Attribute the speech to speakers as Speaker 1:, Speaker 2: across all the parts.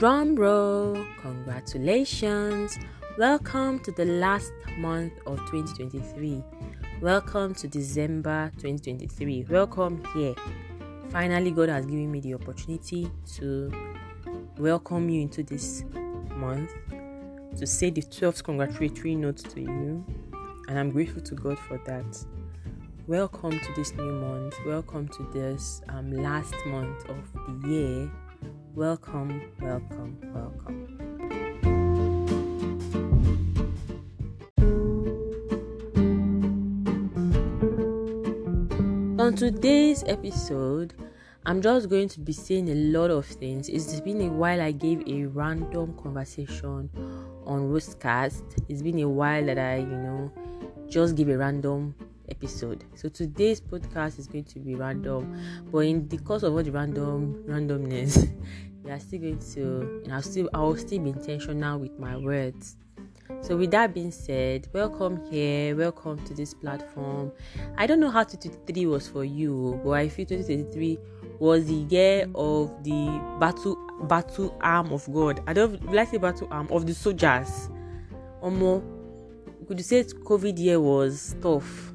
Speaker 1: Drum roll, congratulations! Welcome to the last month of 2023. Welcome to December 2023. Welcome here. Finally, God has given me the opportunity to welcome you into this month, to say the 12th congratulatory note to you, and I'm grateful to God for that. Welcome to this new month. Welcome to this um, last month of the year. Welcome, welcome, welcome. On today's episode, I'm just going to be saying a lot of things. It's been a while I gave a random conversation on Rosecast. It's been a while that I, you know, just give a random episode. So today's podcast is going to be random, but in the course of all the random randomness, we are still going to, and I'll still, I'll still be intentional with my words. So with that being said, welcome here, welcome to this platform. I don't know how 2023 was for you, but I feel 2023 was the year of the battle battle arm of God. I don't like the battle arm of the soldiers. Or more, could you say COVID year was tough?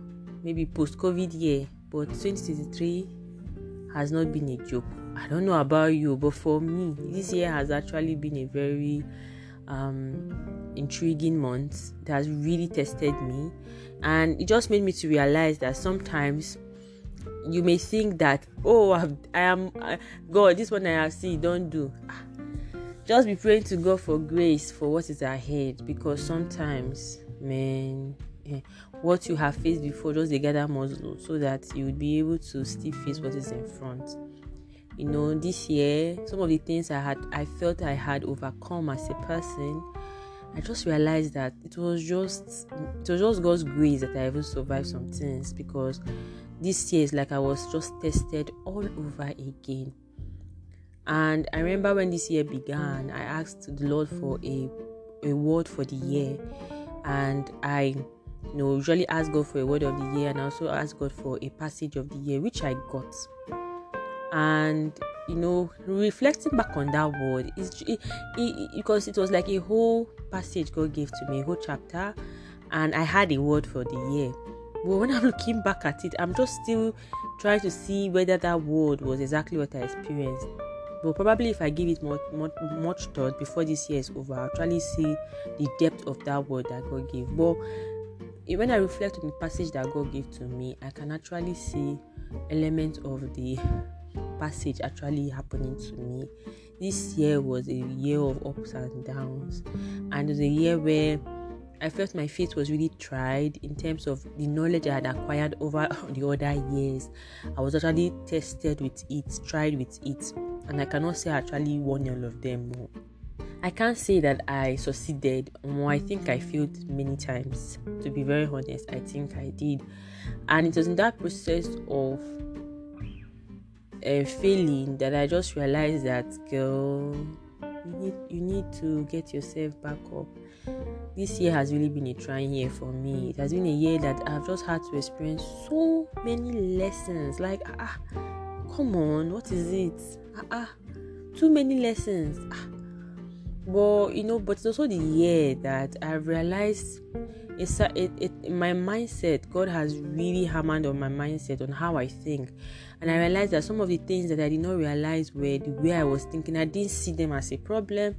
Speaker 1: maybe post COVID year, but 2023 has not been a joke. I don't know about you, but for me, this year has actually been a very um, intriguing month. that has really tested me, and it just made me to realize that sometimes you may think that oh I've, I am uh, God, this one I have seen, don't do. Just be praying to God for grace for what is ahead, because sometimes, man Eh, what you have faced before just they gather muscle so that you would be able to still face what is in front you know this year some of the things i had i felt i had overcome as a person i just realized that it was just it was just god's grace that i even survived some things because this year is like i was just tested all over again and i remember when this year began i asked the lord for a a word for the year and i you know, usually ask God for a word of the year and also ask God for a passage of the year, which I got. And you know, reflecting back on that word is because it was like a whole passage God gave to me, a whole chapter, and I had a word for the year. But when I'm looking back at it, I'm just still trying to see whether that word was exactly what I experienced. But probably if I give it much, much, much thought before this year is over, I'll actually see the depth of that word that God gave. But when I reflect on the passage that God gave to me, I can actually see elements of the passage actually happening to me. This year was a year of ups and downs, and it was a year where I felt my faith was really tried in terms of the knowledge I had acquired over the other years. I was actually tested with it, tried with it, and I cannot say I actually won all of them. More. I can't say that I succeeded. More, I think I failed many times. To be very honest, I think I did, and it was in that process of uh, failing that I just realized that, girl, you need you need to get yourself back up. This year has really been a trying year for me. It has been a year that I've just had to experience so many lessons. Like, ah, come on, what is it? Ah, ah too many lessons. Ah, but you know but it's also the year that i realized it's a, it, it my mindset god has really hammered on my mindset on how i think. And i realized that some of the things that i did not realize were the way i was thinking. I didn't see them as a problem.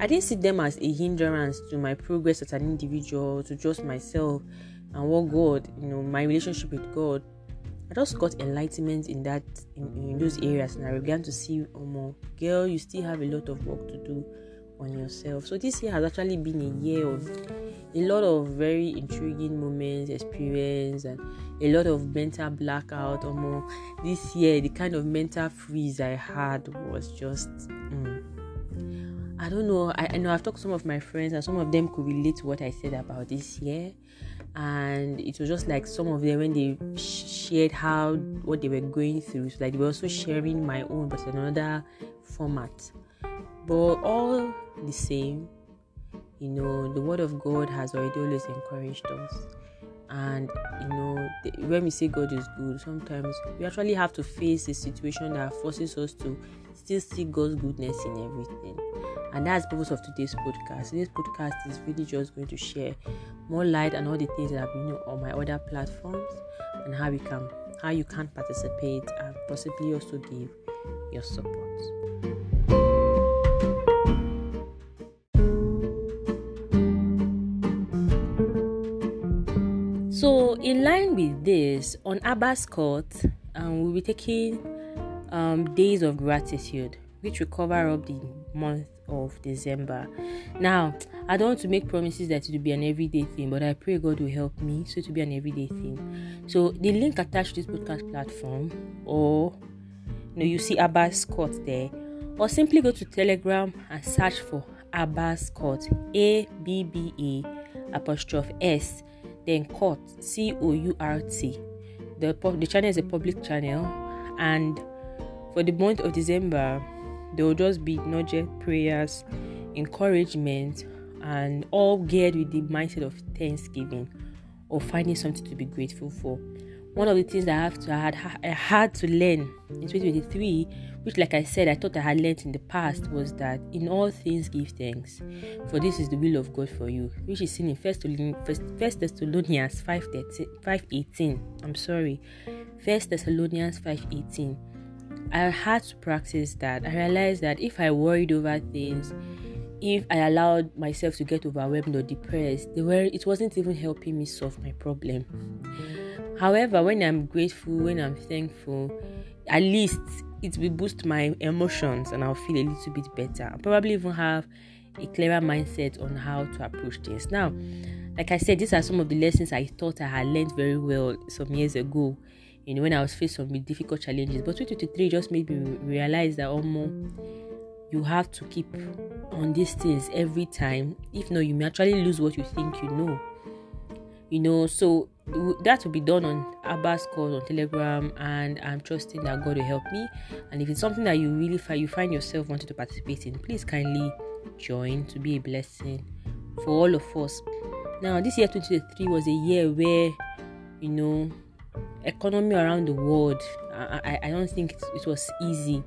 Speaker 1: I didn't see them as a hindrance to my progress as an individual to just myself and what god you know my relationship with god. I just got enlightenment in that in, in those areas and I began to see oh more. Girl you still have a lot of work to do on yourself. So this year has actually been a year of a lot of very intriguing moments, experience, and a lot of mental blackout. Or more, this year, the kind of mental freeze I had was just. Mm, I don't know. I, I, know I've talked to some of my friends, and some of them could relate to what I said about this year. And it was just like some of them when they shared how what they were going through, so like they were also sharing my own, but in another format. But all the same, you know, the Word of God has already always encouraged us. and you know the, when we say god is good sometimes we actually have to face a situation that forces us to still see god's goodness in everything. And that's the purpose of today's podcast. Today's podcast is really just going to share more light on all the things that i've been on my other platforms and how you can how you can participate and possibly also give your support in line with this, on Abba's Court, um, we'll be taking um, days of gratitude, which will cover up the month of December. Now, I don't want to make promises that it will be an everyday thing, but I pray God will help me so to be an everyday thing. So, the link attached to this podcast platform, or you know, you see Abba's Court there, or simply go to Telegram and search for Abba's Court, A B B A apostrophe S then court C O U R T. The the channel is a public channel, and for the month of December, there will just be nudge prayers, encouragement, and all geared with the mindset of thanksgiving or finding something to be grateful for one of the things that I have to I had I had to learn in 2023, which like I said I thought I had learned in the past, was that in all things give thanks, for this is the will of God for you, which is seen in First First Thessalonians 5 18. I'm sorry, First Thessalonians 5 18. I had to practice that. I realized that if I worried over things, if I allowed myself to get overwhelmed or depressed, they were it wasn't even helping me solve my problem. However, when I'm grateful, when I'm thankful, at least it will boost my emotions and I'll feel a little bit better. I'll probably even have a clearer mindset on how to approach this. Now, like I said, these are some of the lessons I thought I had learned very well some years ago. You know, when I was faced with difficult challenges. But 2023 just made me realize that almost you have to keep on these things every time. If not, you may actually lose what you think you know. You know, so that will be done on Abba's Court on Telegram, and I'm trusting that God will help me. And if it's something that you really find you find yourself wanting to participate in, please kindly join to be a blessing for all of us. Now, this year 2023 was a year where you know economy around the world. I, I, I don't think it, it was easy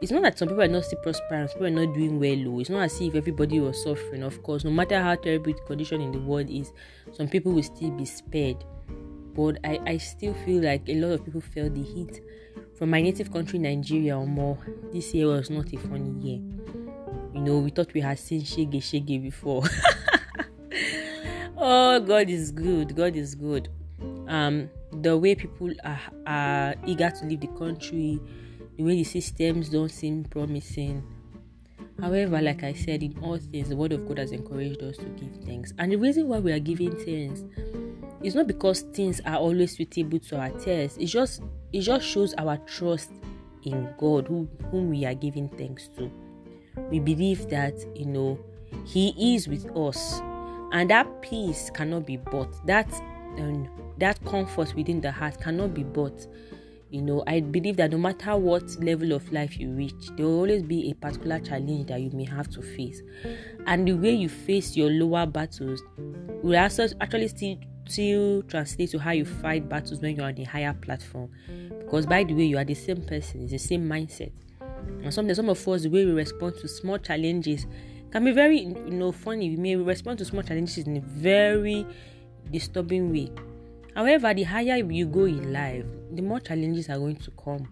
Speaker 1: it's not that some people are not still prospering, people are not doing well. Oh. It's not as if everybody was suffering. Of course, no matter how terrible the condition in the world is, some people will still be spared. But I, I still feel like a lot of people felt the heat. From my native country, Nigeria or more, this year was not a funny year. You know, we thought we had seen Shege Shege before. oh, God is good. God is good. Um, the way people are, are eager to leave the country, the way the systems don't seem promising. However, like I said, in all things, the Word of God has encouraged us to give thanks. And the reason why we are giving thanks is not because things are always suitable to our taste. It just it just shows our trust in God, who, whom we are giving thanks to. We believe that you know He is with us, and that peace cannot be bought. That um, that comfort within the heart cannot be bought you know i believe that no matter what level of life you reach there will always be a particular challenge that you may have to face. And the way you face your lower battles will also actually still still translate to how you fight battles when you're on a higher platform. Because by the way you are the same person it's the same mindset. And sometimes some of us the way we respond to small challenges can be very you know funny. We may respond to small challenges in a very disturbing way However, the higher you go in life, the more challenges are going to come.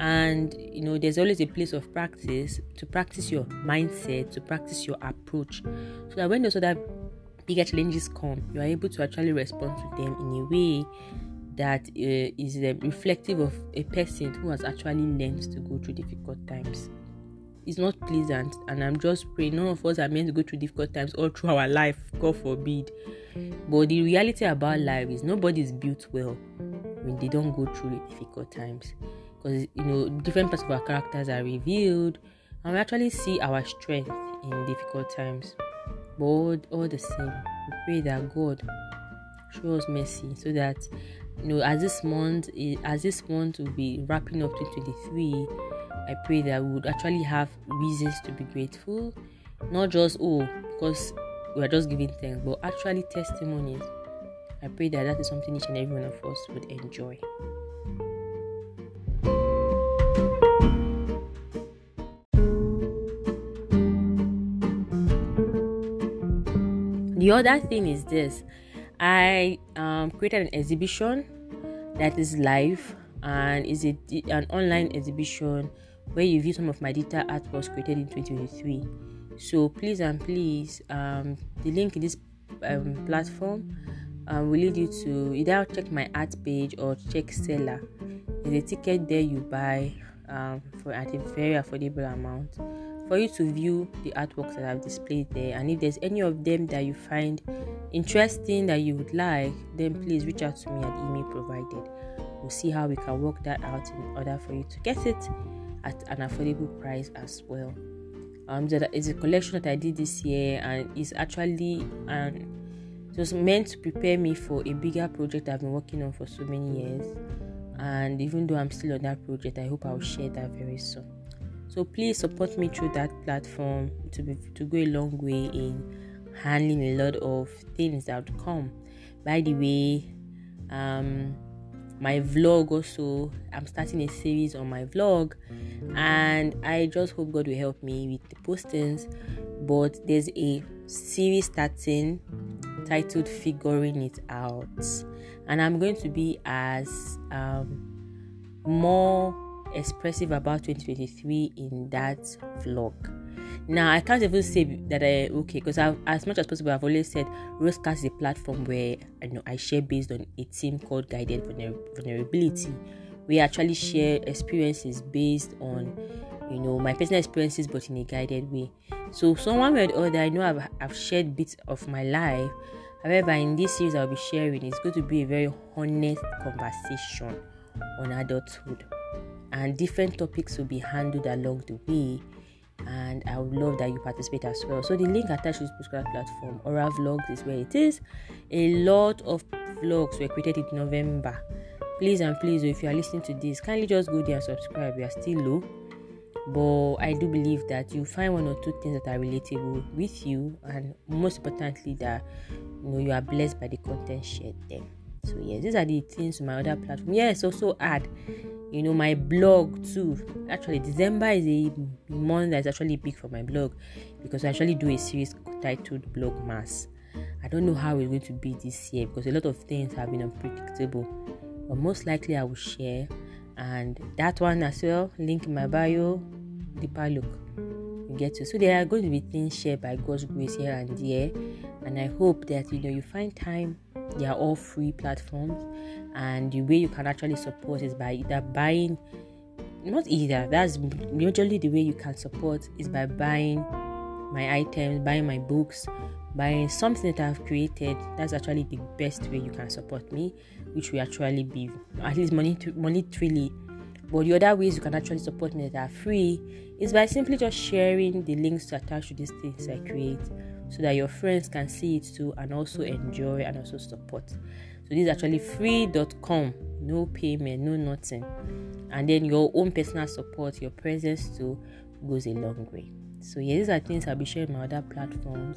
Speaker 1: And you know, there's always a place of practice to practice your mindset, to practice your approach, so that when those other bigger challenges come, you are able to actually respond to them in a way that uh, is uh, reflective of a person who has actually learned to go through difficult times. It's not pleasant, and I'm just praying none of us are meant to go through difficult times all through our life, God forbid. But the reality about life is nobody is built well when they don't go through difficult times. Because you know, different parts of our characters are revealed, and we actually see our strength in difficult times. But all the same, we pray that God show us mercy so that you know as this month as this month will be wrapping up 2023 i pray that we would actually have reasons to be grateful not just oh because we are just giving thanks, but actually testimonies. I pray that that is something each and every one of us would enjoy. The other thing is this I um, created an exhibition that is live and is an online exhibition where you view some of my digital artworks created in 2023. So please and please, um, the link in this um, platform uh, will lead you to either check my art page or check Selar. There's a ticket there you buy um, for at a very affordable amount for you to view the artworks that I've displayed there. And if there's any of them that you find interesting that you would like, then please reach out to me at email provided. We'll see how we can work that out in order for you to get it at an affordable price as well. Um, it's a collection that I did this year, and it's actually um, it was meant to prepare me for a bigger project I've been working on for so many years. And even though I'm still on that project, I hope I'll share that very soon. So please support me through that platform to be, to go a long way in handling a lot of things that come. By the way, um, my vlog also. I'm starting a series on my vlog and i just hope god will help me with the postings. But there's a series starting titled figuring it out and i'm going to be as um, more expressive about 2023 in that vlog now I can't even say that I okay because as much as possible I've always said Rosecast is a platform where I know I share based on a team called Guided Vulnerability. We actually share experiences based on you know my personal experiences but in a guided way. So someone way or other I know I've, I've shared bits of my life. However, in this series I'll be sharing it's going to be a very honest conversation on adulthood and different topics will be handled along the way and I would love that you participate as well. So the link attached to this podcast platform, Aura Vlogs, is where it is. A lot of vlogs were created in November. Please and please, oh, if you are listening to this, kindly just go there and subscribe. We are still low, but I do believe that you find one or two things that are relatable with you, and most importantly, that you know you are blessed by the content shared there. So yes, these are the things to my other platform. Yes, also add you know my blog too. Actually december is a month that's actually big for my blog because i actually do a series titled blog mass. I don't know how it's going to be this year because a lot of things have been unpredictable but most likely i will share and that one as well link in my bio deeper look you get to. So there are going to be things shared by god's grace here and there and i hope that you know you find time they are all free platforms and the way you can actually support is by either buying not either that's usually the way you can support is by buying my items buying my books buying something that i've created. That's actually the best way you can support me which will actually be at least money to monetarily. But the other ways you can actually support me that are free is by simply just sharing the links to attach to these things i create so that your friends can see it too and also enjoy and also support so this is actually free.com, no payment, no nothing. And then your own personal support, your presence too goes a long way. So yeah, these are things I'll be sharing on other platforms.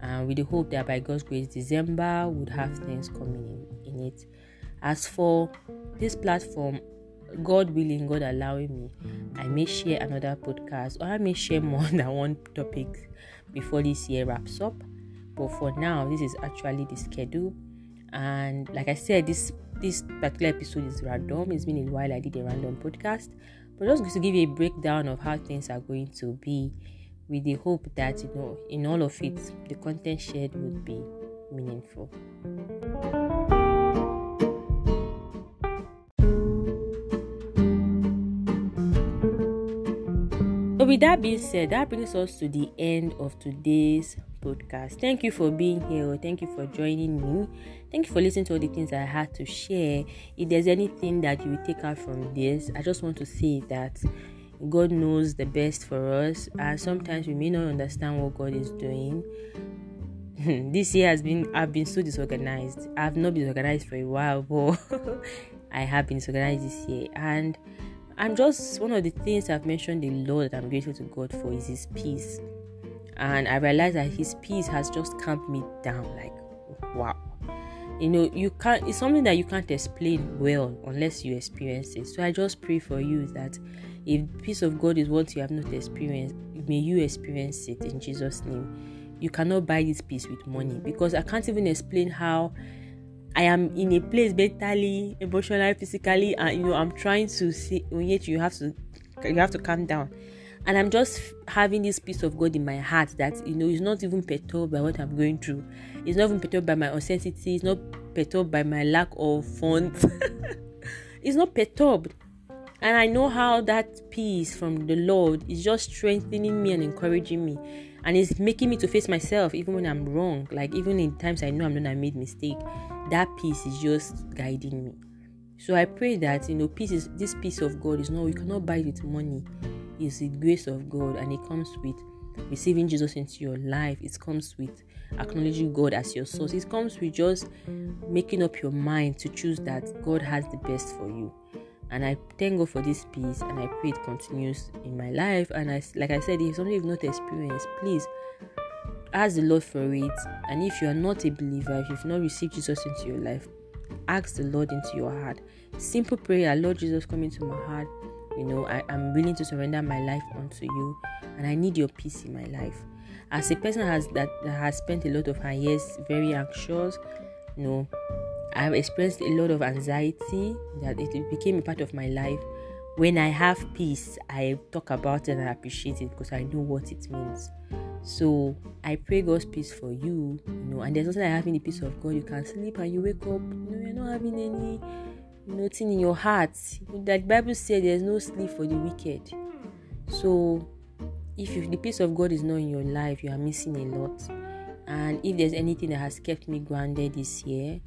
Speaker 1: And with the hope that by God's grace, December would have things coming in, in it. As for this platform, God willing, God allowing me, I may share another podcast or I may share more than one topic before this year wraps up. But for now, this is actually the schedule and like I said, this this particular episode is random. It's been a while I did a random podcast, but just to give you a breakdown of how things are going to be, with the hope that you know in all of it, the content shared would be meaningful. With that being said, that brings us to the end of today's podcast. Thank you for being here. Thank you for joining me. Thank you for listening to all the things I had to share. If there's anything that you will take out from this, I just want to say that God knows the best for us, and sometimes we may not understand what God is doing. this year has been I've been so disorganized. I've not been organized for a while, but I have been disorganized this year, and I'm just one of the things I've mentioned the Lord that I'm grateful to God for is His peace, and I realized that His peace has just calmed me down. Like, wow, you know you can't it's something that you can't explain well unless you experience it. So i just pray for you that if peace of god is what you have not experienced may you experience it in jesus name. You cannot buy this peace with money because i can't even explain how i am in a place mentally emotionally physically and you know i'm trying to see oh, yet you have to you have to calm down. And i'm just having this peace of god in my heart that you know is not even perturbed by what i'm going through. It's not even perturbed by my uncertainty. It's not perturbed by my lack of funds. It's not perturbed. And i know how that peace from the lord is just strengthening me and encouraging me and it's making me to face myself even when i'm wrong like even in times i know i'm not i made mistake that peace is just guiding me so i pray that you know peace is this peace of god is not you cannot buy it with money It's the grace of God and it comes with receiving Jesus into your life. It comes with acknowledging God as your source. It comes with just making up your mind to choose that God has the best for you. And I thank God for this peace and I pray it continues in my life. And I, like I said, if something you've not experienced, please ask the Lord for it. And if you are not a believer, if you've not received Jesus into your life, ask the Lord into your heart. Simple prayer, Lord Jesus, come into my heart you know I, am willing to surrender my life unto you and i need your peace in my life as a person has that, that has spent a lot of her years very anxious you know i've experienced a lot of anxiety that it became a part of my life. When i have peace i talk about it and i appreciate it because i know what it means. So i pray god's peace for you you know and there's nothing like having the peace of god. You can sleep and you wake up you know you're not having any nothing in your heart. That bible said there's no sleep for the wicked. So if you, the peace of god is not in your life you are missing a lot. And if there's anything that has kept me grounded this year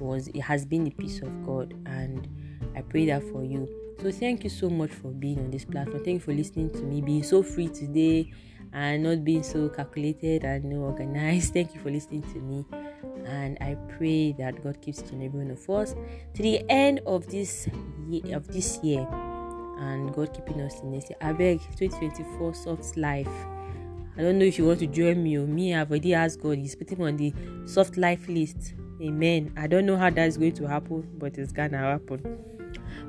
Speaker 1: was it has been the peace of god and i pray that for you so thank you so much for being on this platform thank you for listening to me being so free today and not being so calculated and organized thank you for listening to me and I pray that God keeps each and every one of us to the end of this year of this year and God keeping us in this year. I beg 2024 soft life. I don't know if you want to join me or me. I've already asked God, He's putting on the soft life list. Amen. I don't know how that is going to happen, but it's gonna happen.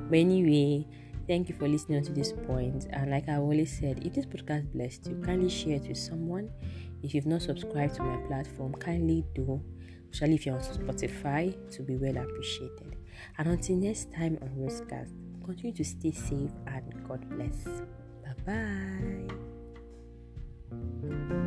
Speaker 1: But anyway, thank you for listening to this point. And like I've always said, if this podcast blessed you, kindly share it with someone. If you've not subscribed to my platform, kindly do especially if you're on Spotify, to be well appreciated. And until next time on Rosecast, continue to stay safe and God bless. Bye bye.